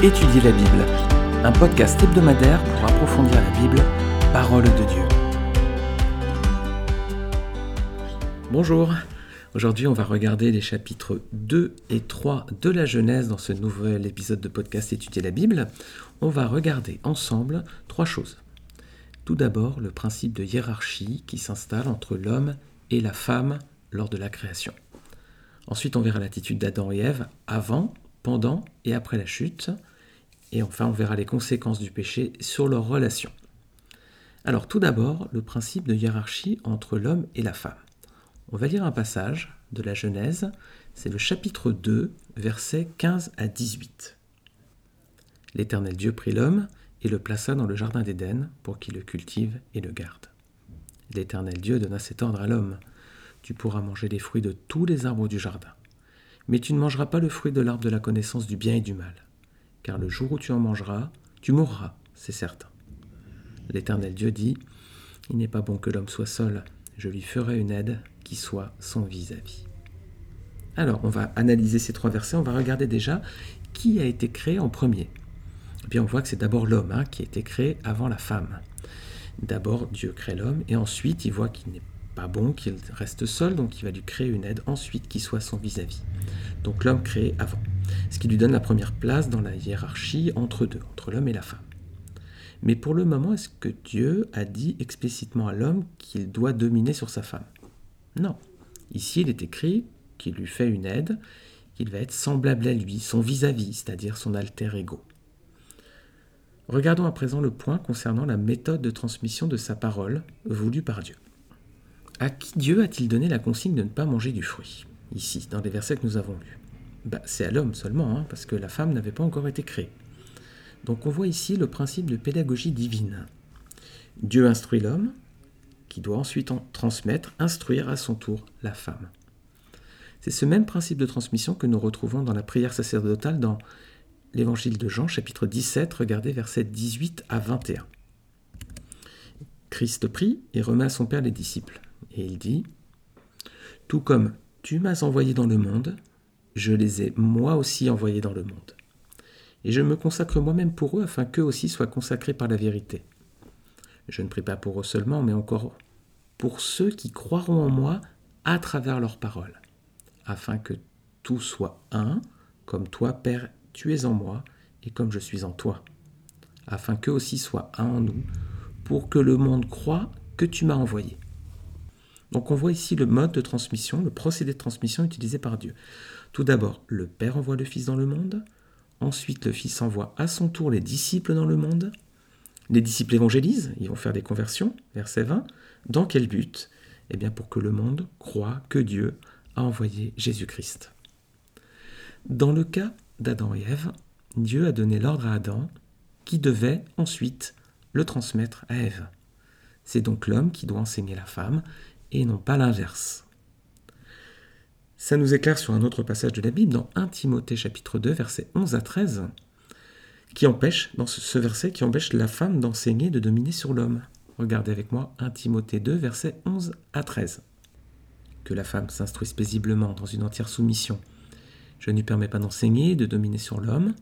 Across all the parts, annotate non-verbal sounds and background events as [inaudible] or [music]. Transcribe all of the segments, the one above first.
Étudier la Bible, un podcast hebdomadaire pour approfondir la Bible, parole de Dieu. Bonjour, aujourd'hui on va regarder les chapitres 2 et 3 de la Genèse dans ce nouvel épisode de podcast Étudier la Bible. On va regarder ensemble trois choses. Tout d'abord, le principe de hiérarchie qui s'installe entre l'homme et la femme lors de la création. Ensuite, on verra l'attitude d'Adam et Ève avant, pendant et après la chute. Et enfin, on verra les conséquences du péché sur leurs relations. Alors tout d'abord, le principe de hiérarchie entre l'homme et la femme. On va lire un passage de la Genèse, c'est le chapitre 2, versets 15 à 18. L'Éternel Dieu prit l'homme et le plaça dans le jardin d'Éden pour qu'il le cultive et le garde. L'Éternel Dieu donna cet ordre à l'homme. Tu pourras manger les fruits de tous les arbres du jardin, mais tu ne mangeras pas le fruit de l'arbre de la connaissance du bien et du mal car le jour où tu en mangeras, tu mourras, c'est certain. L'Éternel Dieu dit, Il n'est pas bon que l'homme soit seul, je lui ferai une aide qui soit son vis-à-vis. Alors, on va analyser ces trois versets, on va regarder déjà qui a été créé en premier. Et puis on voit que c'est d'abord l'homme hein, qui a été créé avant la femme. D'abord, Dieu crée l'homme, et ensuite il voit qu'il n'est pas bon qu'il reste seul, donc il va lui créer une aide ensuite qui soit son vis-à-vis. -vis. Donc l'homme créé avant ce qui lui donne la première place dans la hiérarchie entre deux, entre l'homme et la femme. Mais pour le moment, est-ce que Dieu a dit explicitement à l'homme qu'il doit dominer sur sa femme? Non. Ici, il est écrit qu'il lui fait une aide, qu'il va être semblable à lui, son vis-à-vis, c'est-à-dire son alter ego. Regardons à présent le point concernant la méthode de transmission de sa parole voulue par Dieu. À qui Dieu a-t-il donné la consigne de ne pas manger du fruit? Ici, dans les versets que nous avons lus. Bah, c'est à l'homme seulement, hein, parce que la femme n'avait pas encore été créée. Donc on voit ici le principe de pédagogie divine. Dieu instruit l'homme, qui doit ensuite en transmettre, instruire à son tour la femme. C'est ce même principe de transmission que nous retrouvons dans la prière sacerdotale dans l'évangile de Jean, chapitre 17, regardez versets 18 à 21. Christ prie et remet à son Père les disciples. Et il dit Tout comme tu m'as envoyé dans le monde, je les ai moi aussi envoyés dans le monde. Et je me consacre moi-même pour eux afin qu'eux aussi soient consacrés par la vérité. Je ne prie pas pour eux seulement, mais encore pour ceux qui croiront en moi à travers leurs paroles, afin que tout soit un, comme toi, Père, tu es en moi, et comme je suis en toi, afin qu'eux aussi soient un en nous, pour que le monde croit que tu m'as envoyé. Donc on voit ici le mode de transmission, le procédé de transmission utilisé par Dieu. Tout d'abord, le Père envoie le Fils dans le monde, ensuite le Fils envoie à son tour les disciples dans le monde, les disciples évangélisent, ils vont faire des conversions, verset 20. Dans quel but? Eh bien pour que le monde croit que Dieu a envoyé Jésus-Christ. Dans le cas d'Adam et Ève, Dieu a donné l'ordre à Adam qui devait ensuite le transmettre à Ève. C'est donc l'homme qui doit enseigner la femme et non pas l'inverse. Ça nous éclaire sur un autre passage de la Bible, dans 1 Timothée chapitre 2, versets 11 à 13, qui empêche, dans ce verset, qui empêche la femme d'enseigner, de dominer sur l'homme. Regardez avec moi 1 Timothée 2, versets 11 à 13. Que la femme s'instruise paisiblement dans une entière soumission. Je ne lui permets pas d'enseigner, de dominer sur l'homme,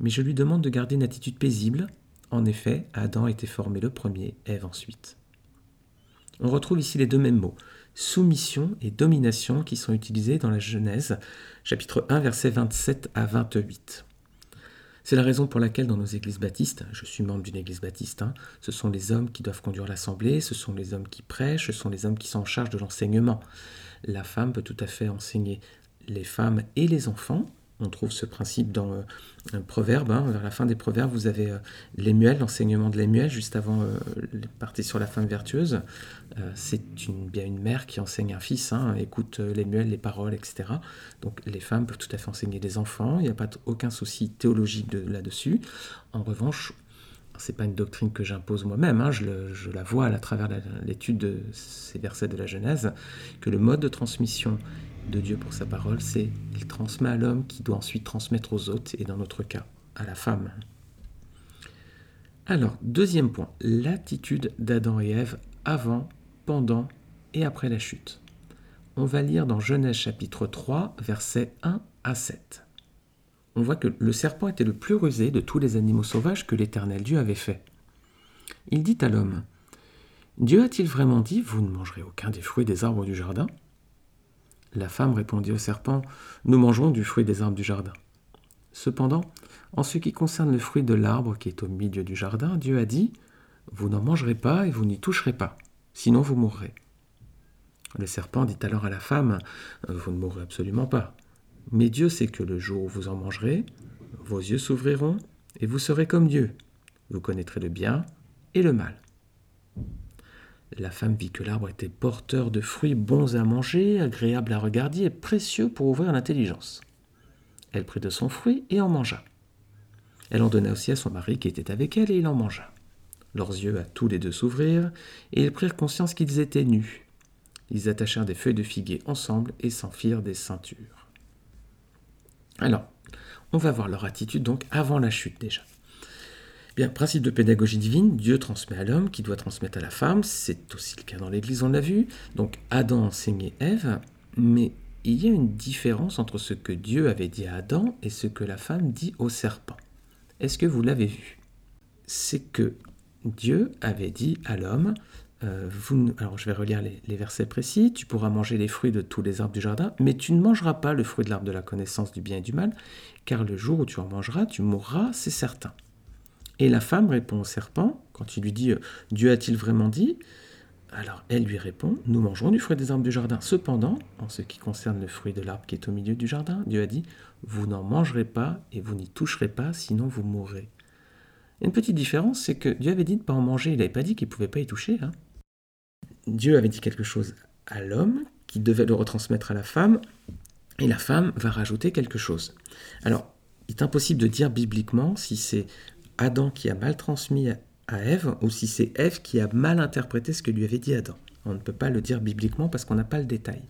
mais je lui demande de garder une attitude paisible. En effet, Adam était formé le premier, Ève ensuite. On retrouve ici les deux mêmes mots, soumission et domination, qui sont utilisés dans la Genèse, chapitre 1, versets 27 à 28. C'est la raison pour laquelle dans nos églises baptistes, je suis membre d'une église baptiste, hein, ce sont les hommes qui doivent conduire l'assemblée, ce sont les hommes qui prêchent, ce sont les hommes qui sont en charge de l'enseignement. La femme peut tout à fait enseigner les femmes et les enfants, on trouve ce principe dans euh, un proverbe. Hein. vers la fin des proverbes, vous avez euh, Lémuel, l'enseignement de Lémuel, juste avant euh, les parties sur la femme vertueuse. c'est bien une mère qui enseigne un fils, hein, écoute Lémuel, les paroles, etc. Donc les femmes peuvent tout à fait enseigner des enfants, il n'y a pas aucun souci théologique là-dessus. En revanche, c'est pas une doctrine que j'impose moi-même, hein. je, la vois à travers l'étude de ces versets de la Genèse, que le mode de transmission de Dieu pour sa parole, c'est il transmet à l'homme qui doit ensuite transmettre aux autres, et dans notre cas, à la femme. Alors, deuxième point, l'attitude d'Adam et Ève avant, pendant et après la chute. On va lire dans Genèse chapitre 3, versets 1 à 7. on voit que le serpent était le plus rusé de tous les animaux sauvages que l'Éternel Dieu avait fait. Il dit à l'homme, Dieu a-t-il vraiment dit, vous ne mangerez aucun des fruits des arbres du jardin? La femme répondit au serpent, Nous mangerons du fruit des arbres du jardin. Cependant, en ce qui concerne le fruit de l'arbre qui est au milieu du jardin, Dieu a dit, Vous n'en mangerez pas et vous n'y toucherez pas, sinon vous mourrez. Le serpent dit alors à la femme, Vous ne mourrez absolument pas. Mais Dieu sait que le jour où vous en mangerez, vos yeux s'ouvriront et vous serez comme Dieu. Vous connaîtrez le bien et le mal. La femme vit que l'arbre était porteur de fruits bons à manger, agréables à regarder et précieux pour ouvrir l'intelligence. Elle prit de son fruit et en mangea. Elle en donna aussi à son mari qui était avec elle et il en mangea. Leurs yeux à tous les deux s'ouvrirent et ils prirent conscience qu'ils étaient nus. Ils attachèrent des feuilles de figuier ensemble et s'en firent des ceintures. Alors, on va voir leur attitude donc avant la chute déjà. Bien, principe de pédagogie divine, Dieu transmet à l'homme qui doit transmettre à la femme, c'est aussi le cas dans l'Église, on l'a vu. Donc Adam enseignait Ève, mais il y a une différence entre ce que Dieu avait dit à Adam et ce que la femme dit au serpent. Est-ce que vous l'avez vu? C'est que Dieu avait dit à l'homme, euh, alors je vais relire les, versets précis, tu pourras manger les fruits de tous les arbres du jardin, mais tu ne mangeras pas le fruit de l'arbre de la connaissance du bien et du mal, car le jour où tu en mangeras, tu mourras, c'est certain. Et la femme répond au serpent, quand il lui dit Dieu a-t-il vraiment dit? Alors elle lui répond Nous mangerons du fruit des arbres du jardin. Cependant, en ce qui concerne le fruit de l'arbre qui est au milieu du jardin, Dieu a dit Vous n'en mangerez pas et vous n'y toucherez pas, sinon vous mourrez. Une petite différence, c'est que Dieu avait dit de ne pas en manger, il n'avait pas dit qu'il ne pouvait pas y toucher. Hein. Dieu avait dit quelque chose à l'homme qui devait le retransmettre à la femme, et la femme va rajouter quelque chose. Alors, il est impossible de dire bibliquement si c'est Adam qui a mal transmis à Ève ou si c'est Ève qui a mal interprété ce que lui avait dit Adam. On ne peut pas le dire bibliquement parce qu'on n'a pas le détail.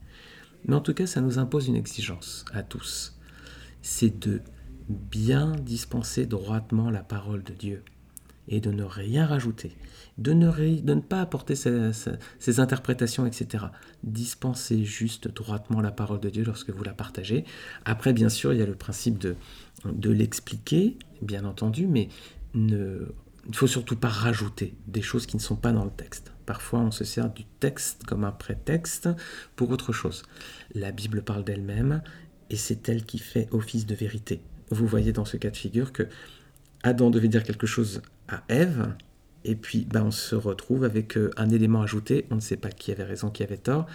Mais en tout cas, ça nous impose une exigence à tous. C'est de bien dispenser droitement la parole de Dieu et de ne rien rajouter, de ne, pas apporter ses, interprétations, etc. Dispensez juste droitement la parole de Dieu lorsque vous la partagez. Après, bien sûr, il y a le principe de l'expliquer, bien entendu, mais ne, il faut surtout pas rajouter des choses qui ne sont pas dans le texte. Parfois, on se sert du texte comme un prétexte pour autre chose. La Bible parle d'elle-même et c'est elle qui fait office de vérité. Vous voyez dans ce cas de figure que Adam devait dire quelque chose à Ève, et puis ben, on se retrouve avec euh, un élément ajouté, on ne sait pas qui avait raison, qui avait tort.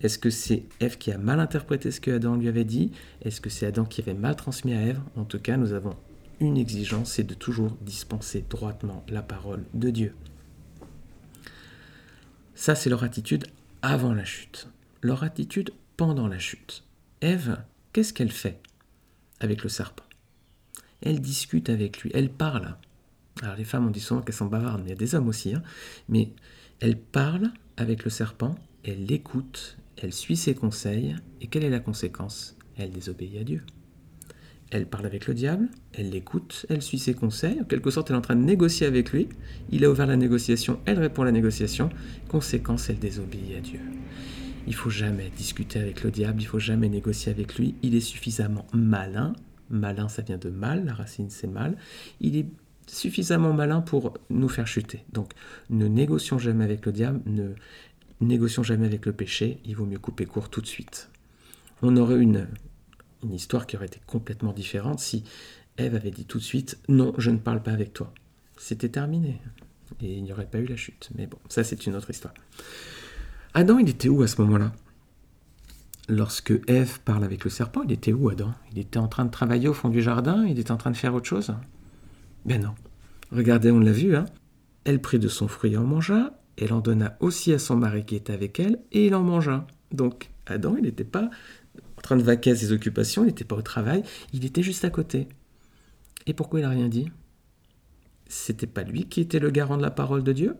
Est-ce que c'est Ève qui a mal interprété ce que Adam lui avait dit? Est-ce que c'est Adam qui avait mal transmis à Ève? En tout cas, nous avons une exigence, c'est de toujours dispenser droitement la parole de Dieu. Ça, c'est leur attitude avant la chute. Leur attitude pendant la chute. Ève, qu'est-ce qu'elle fait avec le serpent? Elle discute avec lui, elle parle. Alors les femmes, on dit souvent qu'elles sont bavardes, mais il y a des hommes aussi. Hein. Mais elle parle avec le serpent, elle l'écoute, elle suit ses conseils, et quelle est la conséquence? Elle désobéit à Dieu. Elle parle avec le diable, elle l'écoute, elle suit ses conseils, en quelque sorte elle est en train de négocier avec lui, il a ouvert la négociation, elle répond à la négociation, conséquence elle désobéit à Dieu. Il faut jamais discuter avec le diable, il faut jamais négocier avec lui, il est suffisamment malin, malin ça vient de mal, la racine c'est mal, il est suffisamment malin pour nous faire chuter. Donc ne négocions jamais avec le diable, ne négocions jamais avec le péché, il vaut mieux couper court tout de suite. On aurait une, une histoire qui aurait été complètement différente si Ève avait dit tout de suite non, je ne parle pas avec toi. C'était terminé. Et il n'y aurait pas eu la chute. Mais bon, ça c'est une autre histoire. Adam, il était où à ce moment-là? Lorsque Ève parle avec le serpent, il était où Adam? Il était en train de travailler au fond du jardin? Il était en train de faire autre chose? Ben non. Regardez, on l'a vu, hein Elle prit de son fruit et en mangea. Elle en donna aussi à son mari qui était avec elle, et il en mangea. Donc Adam, il n'était pas train de vaquer à ses occupations, il n'était pas au travail, il était juste à côté. Et pourquoi il n'a rien dit? C'était pas lui qui était le garant de la parole de Dieu?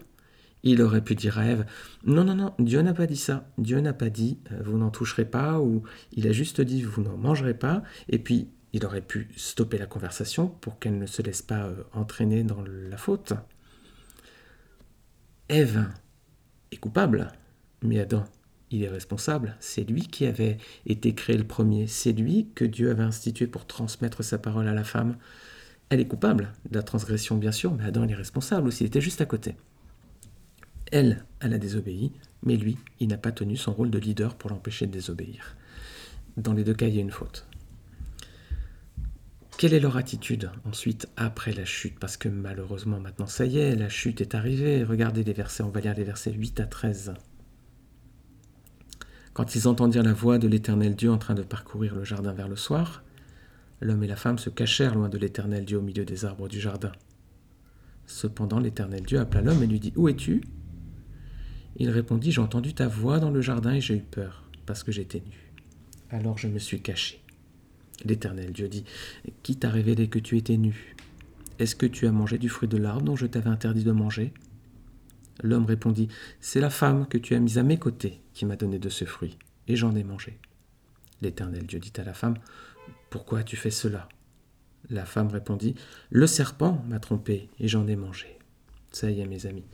Il aurait pu dire à Ève Non, non, non, Dieu n'a pas dit ça. Dieu n'a pas dit euh, Vous n'en toucherez pas, ou il a juste dit Vous n'en mangerez pas. Et puis, il aurait pu stopper la conversation pour qu'elle ne se laisse pas euh, entraîner dans la faute. Ève est coupable, mais Adam il est responsable. C'est lui qui avait été créé le premier. C'est lui que Dieu avait institué pour transmettre sa parole à la femme. Elle est coupable de la transgression, bien sûr, mais Adam, est responsable aussi. Il était juste à côté. Elle, elle a désobéi, mais lui, il n'a pas tenu son rôle de leader pour l'empêcher de désobéir. Dans les deux cas, il y a une faute. Quelle est leur attitude ensuite après la chute? Parce que malheureusement maintenant ça y est, la chute est arrivée. Regardez les versets, on va lire les versets 8 à 13. Quand ils entendirent la voix de l'Éternel Dieu en train de parcourir le jardin vers le soir, l'homme et la femme se cachèrent loin de l'Éternel Dieu au milieu des arbres du jardin. Cependant l'Éternel Dieu appela l'homme et lui dit, Où es-tu? Il répondit, J'ai entendu ta voix dans le jardin et j'ai eu peur, parce que j'étais nu. Alors je me suis caché. L'Éternel Dieu dit, Qui t'a révélé que tu étais nu? Est-ce que tu as mangé du fruit de l'arbre dont je t'avais interdit de manger? L'homme répondit, C'est la femme que tu as mise à mes côtés m'a donné de ce fruit, et j'en ai mangé. L'Éternel Dieu dit à la femme, Pourquoi as-tu fait cela? La femme répondit, Le serpent m'a trompé, et j'en ai mangé. Ça y est, mes amis,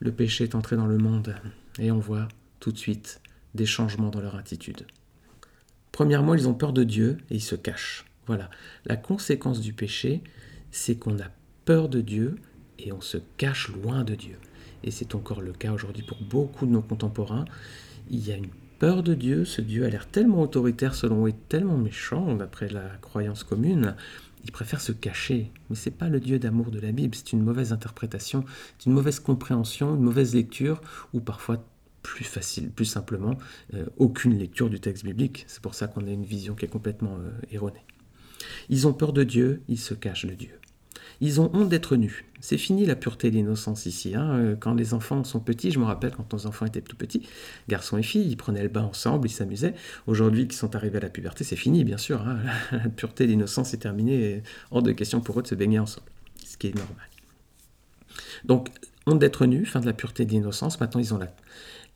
le péché est entré dans le monde, et on voit tout de suite des changements dans leur attitude. Premièrement, ils ont peur de Dieu et ils se cachent. Voilà. La conséquence du péché, c'est qu'on a peur de Dieu et on se cache loin de Dieu. Et c'est encore le cas aujourd'hui pour beaucoup de nos contemporains. Il y a une peur de Dieu, ce Dieu a l'air tellement autoritaire selon eux, tellement méchant d'après la croyance commune, ils préfèrent se cacher. Mais ce n'est pas le Dieu d'amour de la Bible, c'est une mauvaise interprétation, c'est une mauvaise compréhension, une mauvaise lecture, ou parfois plus facile, plus simplement, euh, aucune lecture du texte biblique. C'est pour ça qu'on a une vision qui est complètement euh, erronée. Ils ont peur de Dieu, ils se cachent de Dieu. Ils ont honte d'être nus. C'est fini la pureté et l'innocence ici. Hein. Euh, quand les enfants sont petits, je me rappelle quand nos enfants étaient tout petits, garçons et filles, ils prenaient le bain ensemble, ils s'amusaient. Aujourd'hui, qu'ils sont arrivés à la puberté, c'est fini, bien sûr. Hein. [laughs] La pureté et l'innocence est terminée. Hors de question pour eux de se baigner ensemble, ce qui est normal. Donc, honte d'être nus, fin de la pureté et de l'innocence. Maintenant, ils ont la,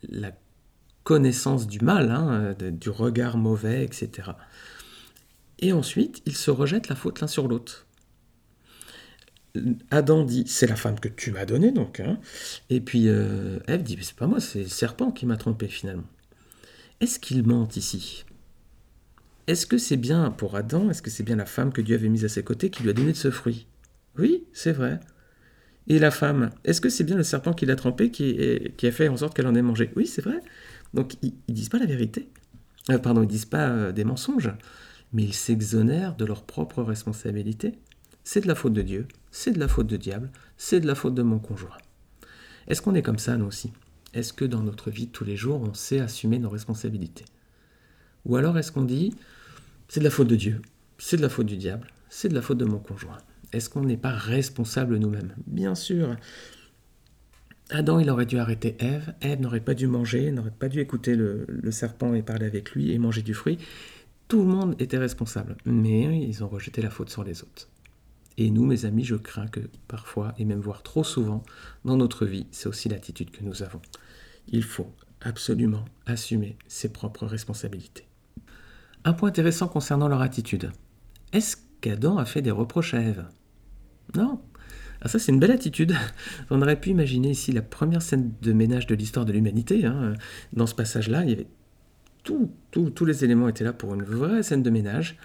la connaissance du mal, hein, du regard mauvais, etc. Et ensuite, ils se rejettent la faute l'un sur l'autre. Adam dit c'est la femme que tu m'as donnée donc, hein. et puis euh, Ève dit c'est pas moi, c'est le serpent qui m'a trompé finalement. Est-ce qu'il ment ici? Est-ce que c'est bien pour Adam? Est-ce que c'est bien la femme que Dieu avait mise à ses côtés qui lui a donné de ce fruit? Oui, c'est vrai. Et la femme, est-ce que c'est bien le serpent qui l'a trompé qui, qui, a fait en sorte qu'elle en ait mangé? Oui, c'est vrai. Donc ils, ne disent pas la vérité. Euh, pardon, ils disent pas euh, des mensonges, mais ils s'exonèrent de leur propre responsabilité. C'est de la faute de Dieu, c'est de la faute de diable, c'est de la faute de mon conjoint. Est-ce qu'on est comme ça, nous aussi? Est-ce que dans notre vie de tous les jours, on sait assumer nos responsabilités? Ou alors est-ce qu'on dit, c'est de la faute de Dieu, c'est de la faute du diable, c'est de la faute de mon conjoint? Est-ce qu'on n'est pas responsable nous-mêmes? Bien sûr. Adam, il aurait dû arrêter Ève. Ève n'aurait pas dû manger, n'aurait pas dû écouter le, serpent et parler avec lui et manger du fruit. Tout le monde était responsable, mais ils ont rejeté la faute sur les autres. Et nous, mes amis, je crains que parfois, et même voire trop souvent, dans notre vie, c'est aussi l'attitude que nous avons. Il faut absolument assumer ses propres responsabilités. Un point intéressant concernant leur attitude. Est-ce qu'Adam a fait des reproches à Ève? Non. Ah, ça, c'est une belle attitude. [laughs] On aurait pu imaginer ici la première scène de ménage de l'histoire de l'humanité. Hein. Dans ce passage-là, il y avait tout, tous les éléments étaient là pour une vraie scène de ménage.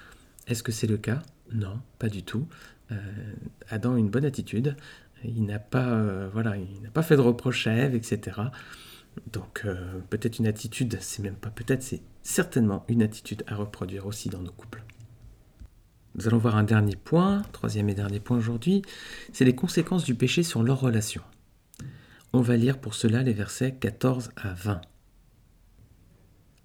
Est-ce que c'est le cas? Non, pas du tout. Euh, Adam a une bonne attitude. Il n'a pas, euh, voilà, il n'a pas fait de reproches à Ève, etc. Donc euh, peut-être une attitude, c'est même pas peut-être, c'est certainement une attitude à reproduire aussi dans nos couples. Nous allons voir un dernier point, troisième et dernier point aujourd'hui, c'est les conséquences du péché sur leur relation. On va lire pour cela les versets 14 à 20.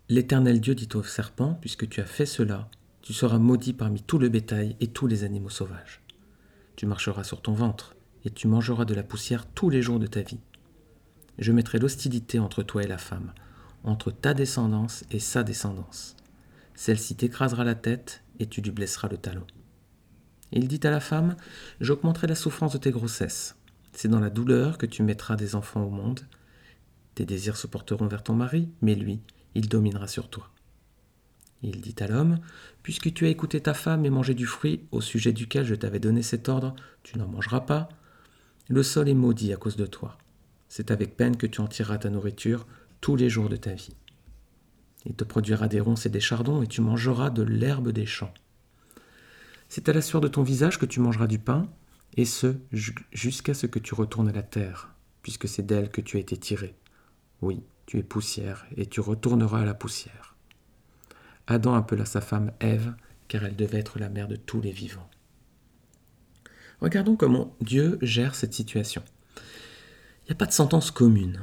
L'Éternel Dieu dit au serpent, puisque tu as fait cela, tu seras maudit parmi tout le bétail et tous les animaux sauvages. Tu marcheras sur ton ventre, et tu mangeras de la poussière tous les jours de ta vie. Je mettrai l'hostilité entre toi et la femme, entre ta descendance et sa descendance. Celle-ci t'écrasera la tête, et tu lui blesseras le talon. il dit à la femme, J'augmenterai la souffrance de tes grossesses. C'est dans la douleur que tu mettras des enfants au monde. Tes désirs se porteront vers ton mari, mais lui, il dominera sur toi. Il dit à l'homme, Puisque tu as écouté ta femme et mangé du fruit au sujet duquel je t'avais donné cet ordre, tu n'en mangeras pas. Le sol est maudit à cause de toi. C'est avec peine que tu en tireras ta nourriture tous les jours de ta vie. Il te produira des ronces et des chardons, et tu mangeras de l'herbe des champs. C'est à la sueur de ton visage que tu mangeras du pain, et ce jusqu'à ce que tu retournes à la terre, puisque c'est d'elle que tu as été tiré. Oui, tu es poussière, et tu retourneras à la poussière. Adam appela sa femme Ève, car elle devait être la mère de tous les vivants. Regardons comment Dieu gère cette situation. Il n'y a pas de sentence commune.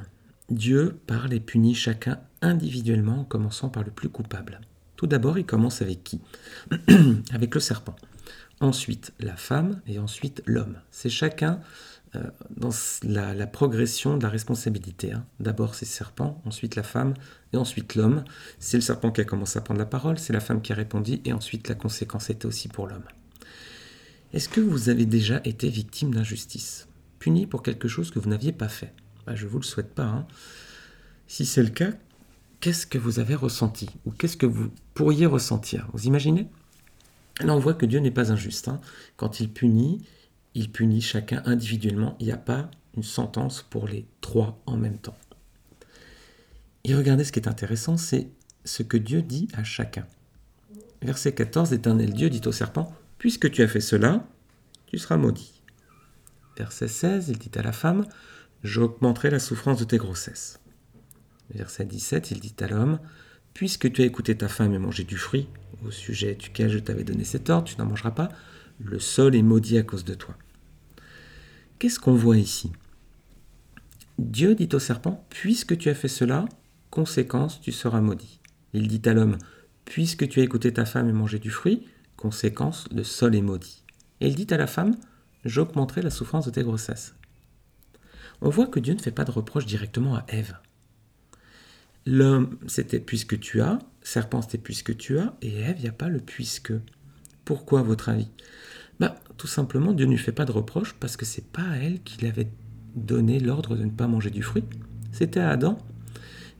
Dieu parle et punit chacun individuellement en commençant par le plus coupable. Tout d'abord, il commence avec qui? [clears throat] Avec le serpent. Ensuite, la femme et ensuite l'homme. C'est chacun dans la, progression de la responsabilité. Hein. D'abord, c'est serpent, ensuite la femme et ensuite l'homme. C'est le serpent qui a commencé à prendre la parole, c'est la femme qui a répondu et ensuite la conséquence était aussi pour l'homme. Est-ce que vous avez déjà été victime d'injustice Puni pour quelque chose que vous n'aviez pas fait? Bah, Je ne vous le souhaite pas. Hein. Si c'est le cas, qu'est-ce que vous avez ressenti Ou qu'est-ce que vous pourriez ressentir? Vous imaginez? Là, on voit que Dieu n'est pas injuste. Hein. Quand il punit, il punit chacun individuellement. Il n'y a pas une sentence pour les trois en même temps. Et regardez ce qui est intéressant, c'est ce que Dieu dit à chacun. Verset 14, l'Éternel Dieu dit au serpent, Puisque tu as fait cela, tu seras maudit. Verset 16, il dit à la femme, J'augmenterai la souffrance de tes grossesses. Verset 17, il dit à l'homme, Puisque tu as écouté ta femme et mangé du fruit, au sujet duquel je t'avais donné cet ordre, tu n'en mangeras pas, le sol est maudit à cause de toi. Qu'est-ce qu'on voit ici? Dieu dit au serpent, Puisque tu as fait cela, conséquence, tu seras maudit. Il dit à l'homme, Puisque tu as écouté ta femme et mangé du fruit, conséquence, le sol est maudit. Et il dit à la femme, J'augmenterai la souffrance de tes grossesses. On voit que Dieu ne fait pas de reproche directement à Ève. L'homme, c'était puisque tu as, serpent, c'était puisque tu as, et Ève, il n'y a pas le puisque. Pourquoi, à votre avis? Bah, Tout simplement, Dieu ne lui fait pas de reproche parce que c'est pas à elle qu'il avait donné l'ordre de ne pas manger du fruit. C'était à Adam.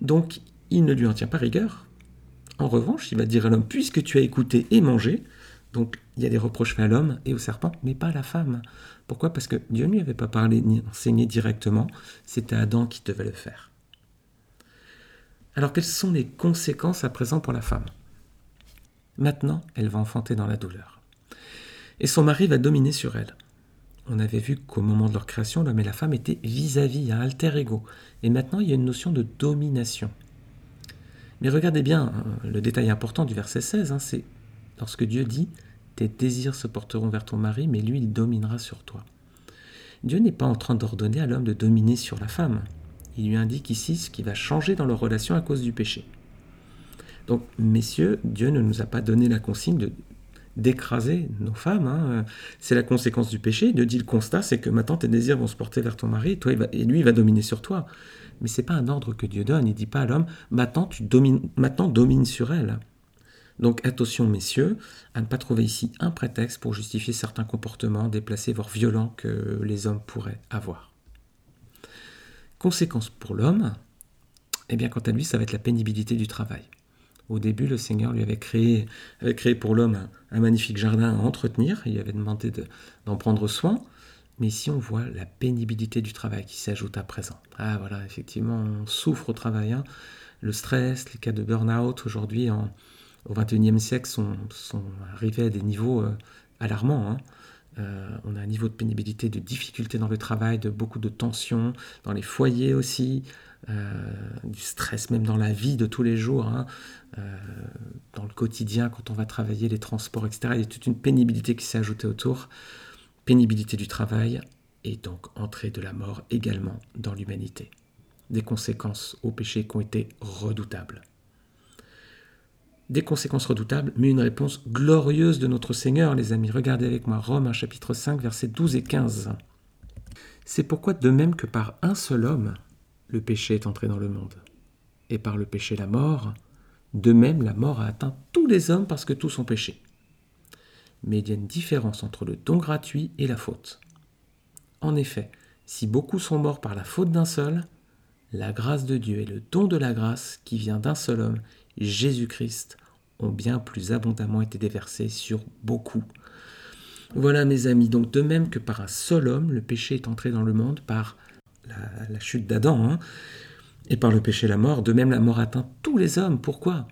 Donc, il ne lui en tient pas rigueur. En revanche, il va dire à l'homme, puisque tu as écouté et mangé, donc il y a des reproches faits à l'homme et au serpent, mais pas à la femme. Pourquoi? Parce que Dieu ne lui avait pas parlé ni enseigné directement, c'était Adam qui devait le faire. Alors quelles sont les conséquences à présent pour la femme? Maintenant, elle va enfanter dans la douleur. Et son mari va dominer sur elle. On avait vu qu'au moment de leur création, l'homme et la femme étaient vis-à-vis, à alter ego. Et maintenant, il y a une notion de domination. Mais regardez bien, hein, le détail important du verset 16, hein, c'est lorsque Dieu dit Tes désirs se porteront vers ton mari, mais lui, il dominera sur toi. Dieu n'est pas en train d'ordonner à l'homme de dominer sur la femme il lui indique ici ce qui va changer dans leur relation à cause du péché. Donc, messieurs, Dieu ne nous a pas donné la consigne de d'écraser nos femmes. Hein. C'est la conséquence du péché. Dieu dit le constat, c'est que maintenant tes désirs vont se porter vers ton mari, toi, et lui, il va dominer sur toi. Mais c'est pas un ordre que Dieu donne. Il dit pas à l'homme, maintenant tu domines, maintenant domine sur elle. Donc attention, messieurs, à ne pas trouver ici un prétexte pour justifier certains comportements déplacés, voire violents que les hommes pourraient avoir. Conséquence pour l'homme, eh bien, quant à lui, ça va être la pénibilité du travail. Au début, le Seigneur lui avait créé, pour l'homme un, magnifique jardin à entretenir, il avait demandé d'en prendre soin, mais ici on voit la pénibilité du travail qui s'ajoute à présent. Ah voilà, effectivement, on souffre au travail. Hein. Le stress, les cas de burn-out aujourd'hui au XXIe siècle sont, arrivés à des niveaux euh, alarmants. Hein. Euh, on a un niveau de pénibilité, de difficulté dans le travail, de beaucoup de tensions, dans les foyers aussi, euh, du stress même dans la vie de tous les jours, hein. euh, dans le quotidien quand on va travailler, les transports, etc. Il y a toute une pénibilité qui s'est ajoutée autour, pénibilité du travail et donc entrée de la mort également dans l'humanité. Des conséquences au péché qui ont été redoutables des conséquences redoutables, mais une réponse glorieuse de notre Seigneur, les amis. Regardez avec moi Rome, chapitre 5, versets 12 et 15. C'est pourquoi, de même que par un seul homme, le péché est entré dans le monde, et par le péché la mort, de même la mort a atteint tous les hommes parce que tous ont péché. Mais il y a une différence entre le don gratuit et la faute. En effet, si beaucoup sont morts par la faute d'un seul, la grâce de Dieu et le don de la grâce qui vient d'un seul homme Jésus-Christ ont bien plus abondamment été déversés sur beaucoup. Voilà mes amis, donc de même que par un seul homme, le péché est entré dans le monde par la, chute d'Adam, hein, et par le péché la mort. De même, la mort atteint tous les hommes. Pourquoi?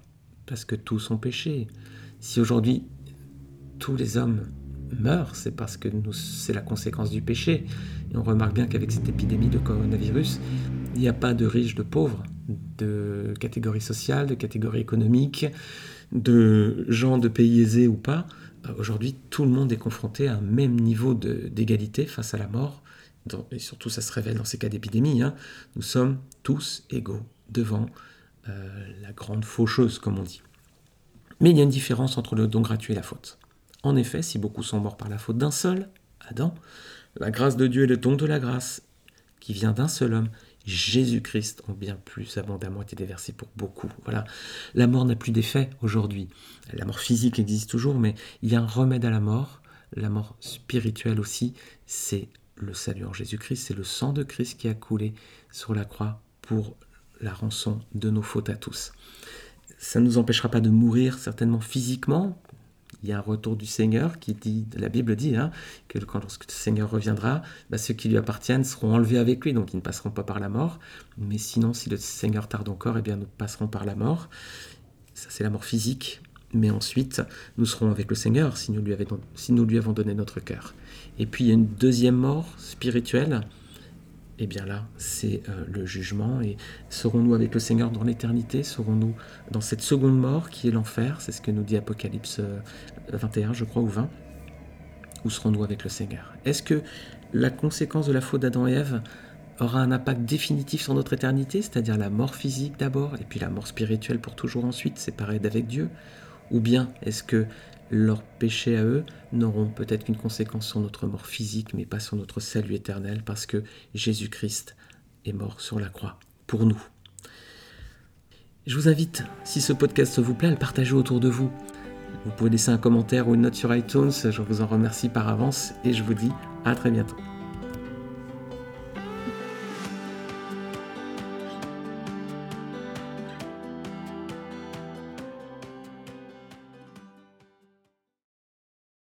Parce que tous ont péché. Si aujourd'hui tous les hommes meurent, c'est parce que c'est la conséquence du péché. Et on remarque bien qu'avec cette épidémie de coronavirus, il n'y a pas de riches, de pauvres, de catégorie sociale, de catégorie économique, de gens de pays aisés ou pas. Euh, aujourd'hui, tout le monde est confronté à un même niveau d'égalité face à la mort. Et surtout, ça se révèle dans ces cas d'épidémie. Hein. Nous sommes tous égaux devant euh, la grande faucheuse, comme on dit. Mais il y a une différence entre le don gratuit et la faute. En effet, si beaucoup sont morts par la faute d'un seul, Adam, la grâce de Dieu et le don de la grâce, qui vient d'un seul homme, Jésus-Christ, ont bien plus abondamment été déversés pour beaucoup. Voilà, la mort n'a plus d'effet aujourd'hui. La mort physique existe toujours, mais il y a un remède à la mort. La mort spirituelle aussi, c'est le salut en Jésus-Christ, c'est le sang de Christ qui a coulé sur la croix pour la rançon de nos fautes à tous. Ça ne nous empêchera pas de mourir certainement physiquement, il y a un retour du Seigneur qui dit, la Bible dit, hein, que quand lorsque le Seigneur reviendra, bah, ceux qui lui appartiennent seront enlevés avec lui, donc ils ne passeront pas par la mort. Mais sinon, si le Seigneur tarde encore, eh bien nous passerons par la mort. Ça, c'est la mort physique. Mais ensuite, nous serons avec le Seigneur si nous lui, si nous lui avons donné notre cœur. Et puis, il y a une deuxième mort spirituelle eh bien là, c'est euh, le jugement. Et serons-nous avec le Seigneur dans l'éternité? Serons-nous dans cette seconde mort qui est l'enfer? C'est ce que nous dit Apocalypse 21, euh, je crois, ou 20. Ou serons-nous avec le Seigneur? Est-ce que la conséquence de la faute d'Adam et Ève aura un impact définitif sur notre éternité, c'est-à-dire la mort physique d'abord, et puis la mort spirituelle pour toujours ensuite, séparée d'avec Dieu? Ou bien est-ce que leurs péchés à eux n'auront peut-être qu'une conséquence sur notre mort physique, mais pas sur notre salut éternel, parce que Jésus-Christ est mort sur la croix pour nous. Je vous invite, si ce podcast vous plaît, à le partager autour de vous. Vous pouvez laisser un commentaire ou une note sur iTunes, je vous en remercie par avance et je vous dis à très bientôt.